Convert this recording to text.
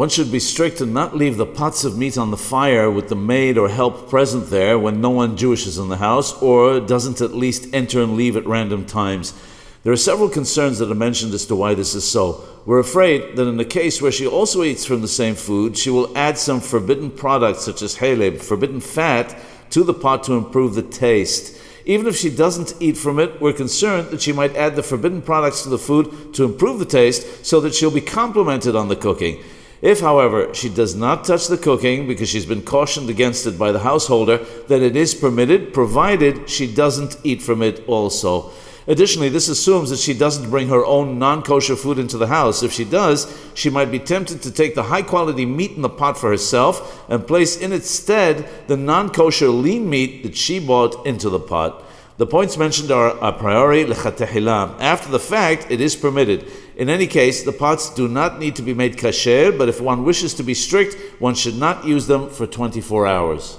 One should be strict and not leave the pots of meat on the fire with the maid or help present there when no one Jewish is in the house, or doesn't at least enter and leave at random times. There are several concerns that are mentioned as to why this is so. We're afraid that in the case where she also eats from the same food, she will add some forbidden products such as haleb, forbidden fat, to the pot to improve the taste. Even if she doesn't eat from it, we're concerned that she might add the forbidden products to the food to improve the taste so that she'll be complimented on the cooking. If, however, she does not touch the cooking because she's been cautioned against it by the householder, then it is permitted, provided she doesn't eat from it also. Additionally, this assumes that she doesn't bring her own non kosher food into the house. If she does, she might be tempted to take the high quality meat in the pot for herself and place in its stead the non kosher lean meat that she bought into the pot. The points mentioned are a priori lechatehila. After the fact, it is permitted. In any case, the pots do not need to be made kasher, but if one wishes to be strict, one should not use them for 24 hours.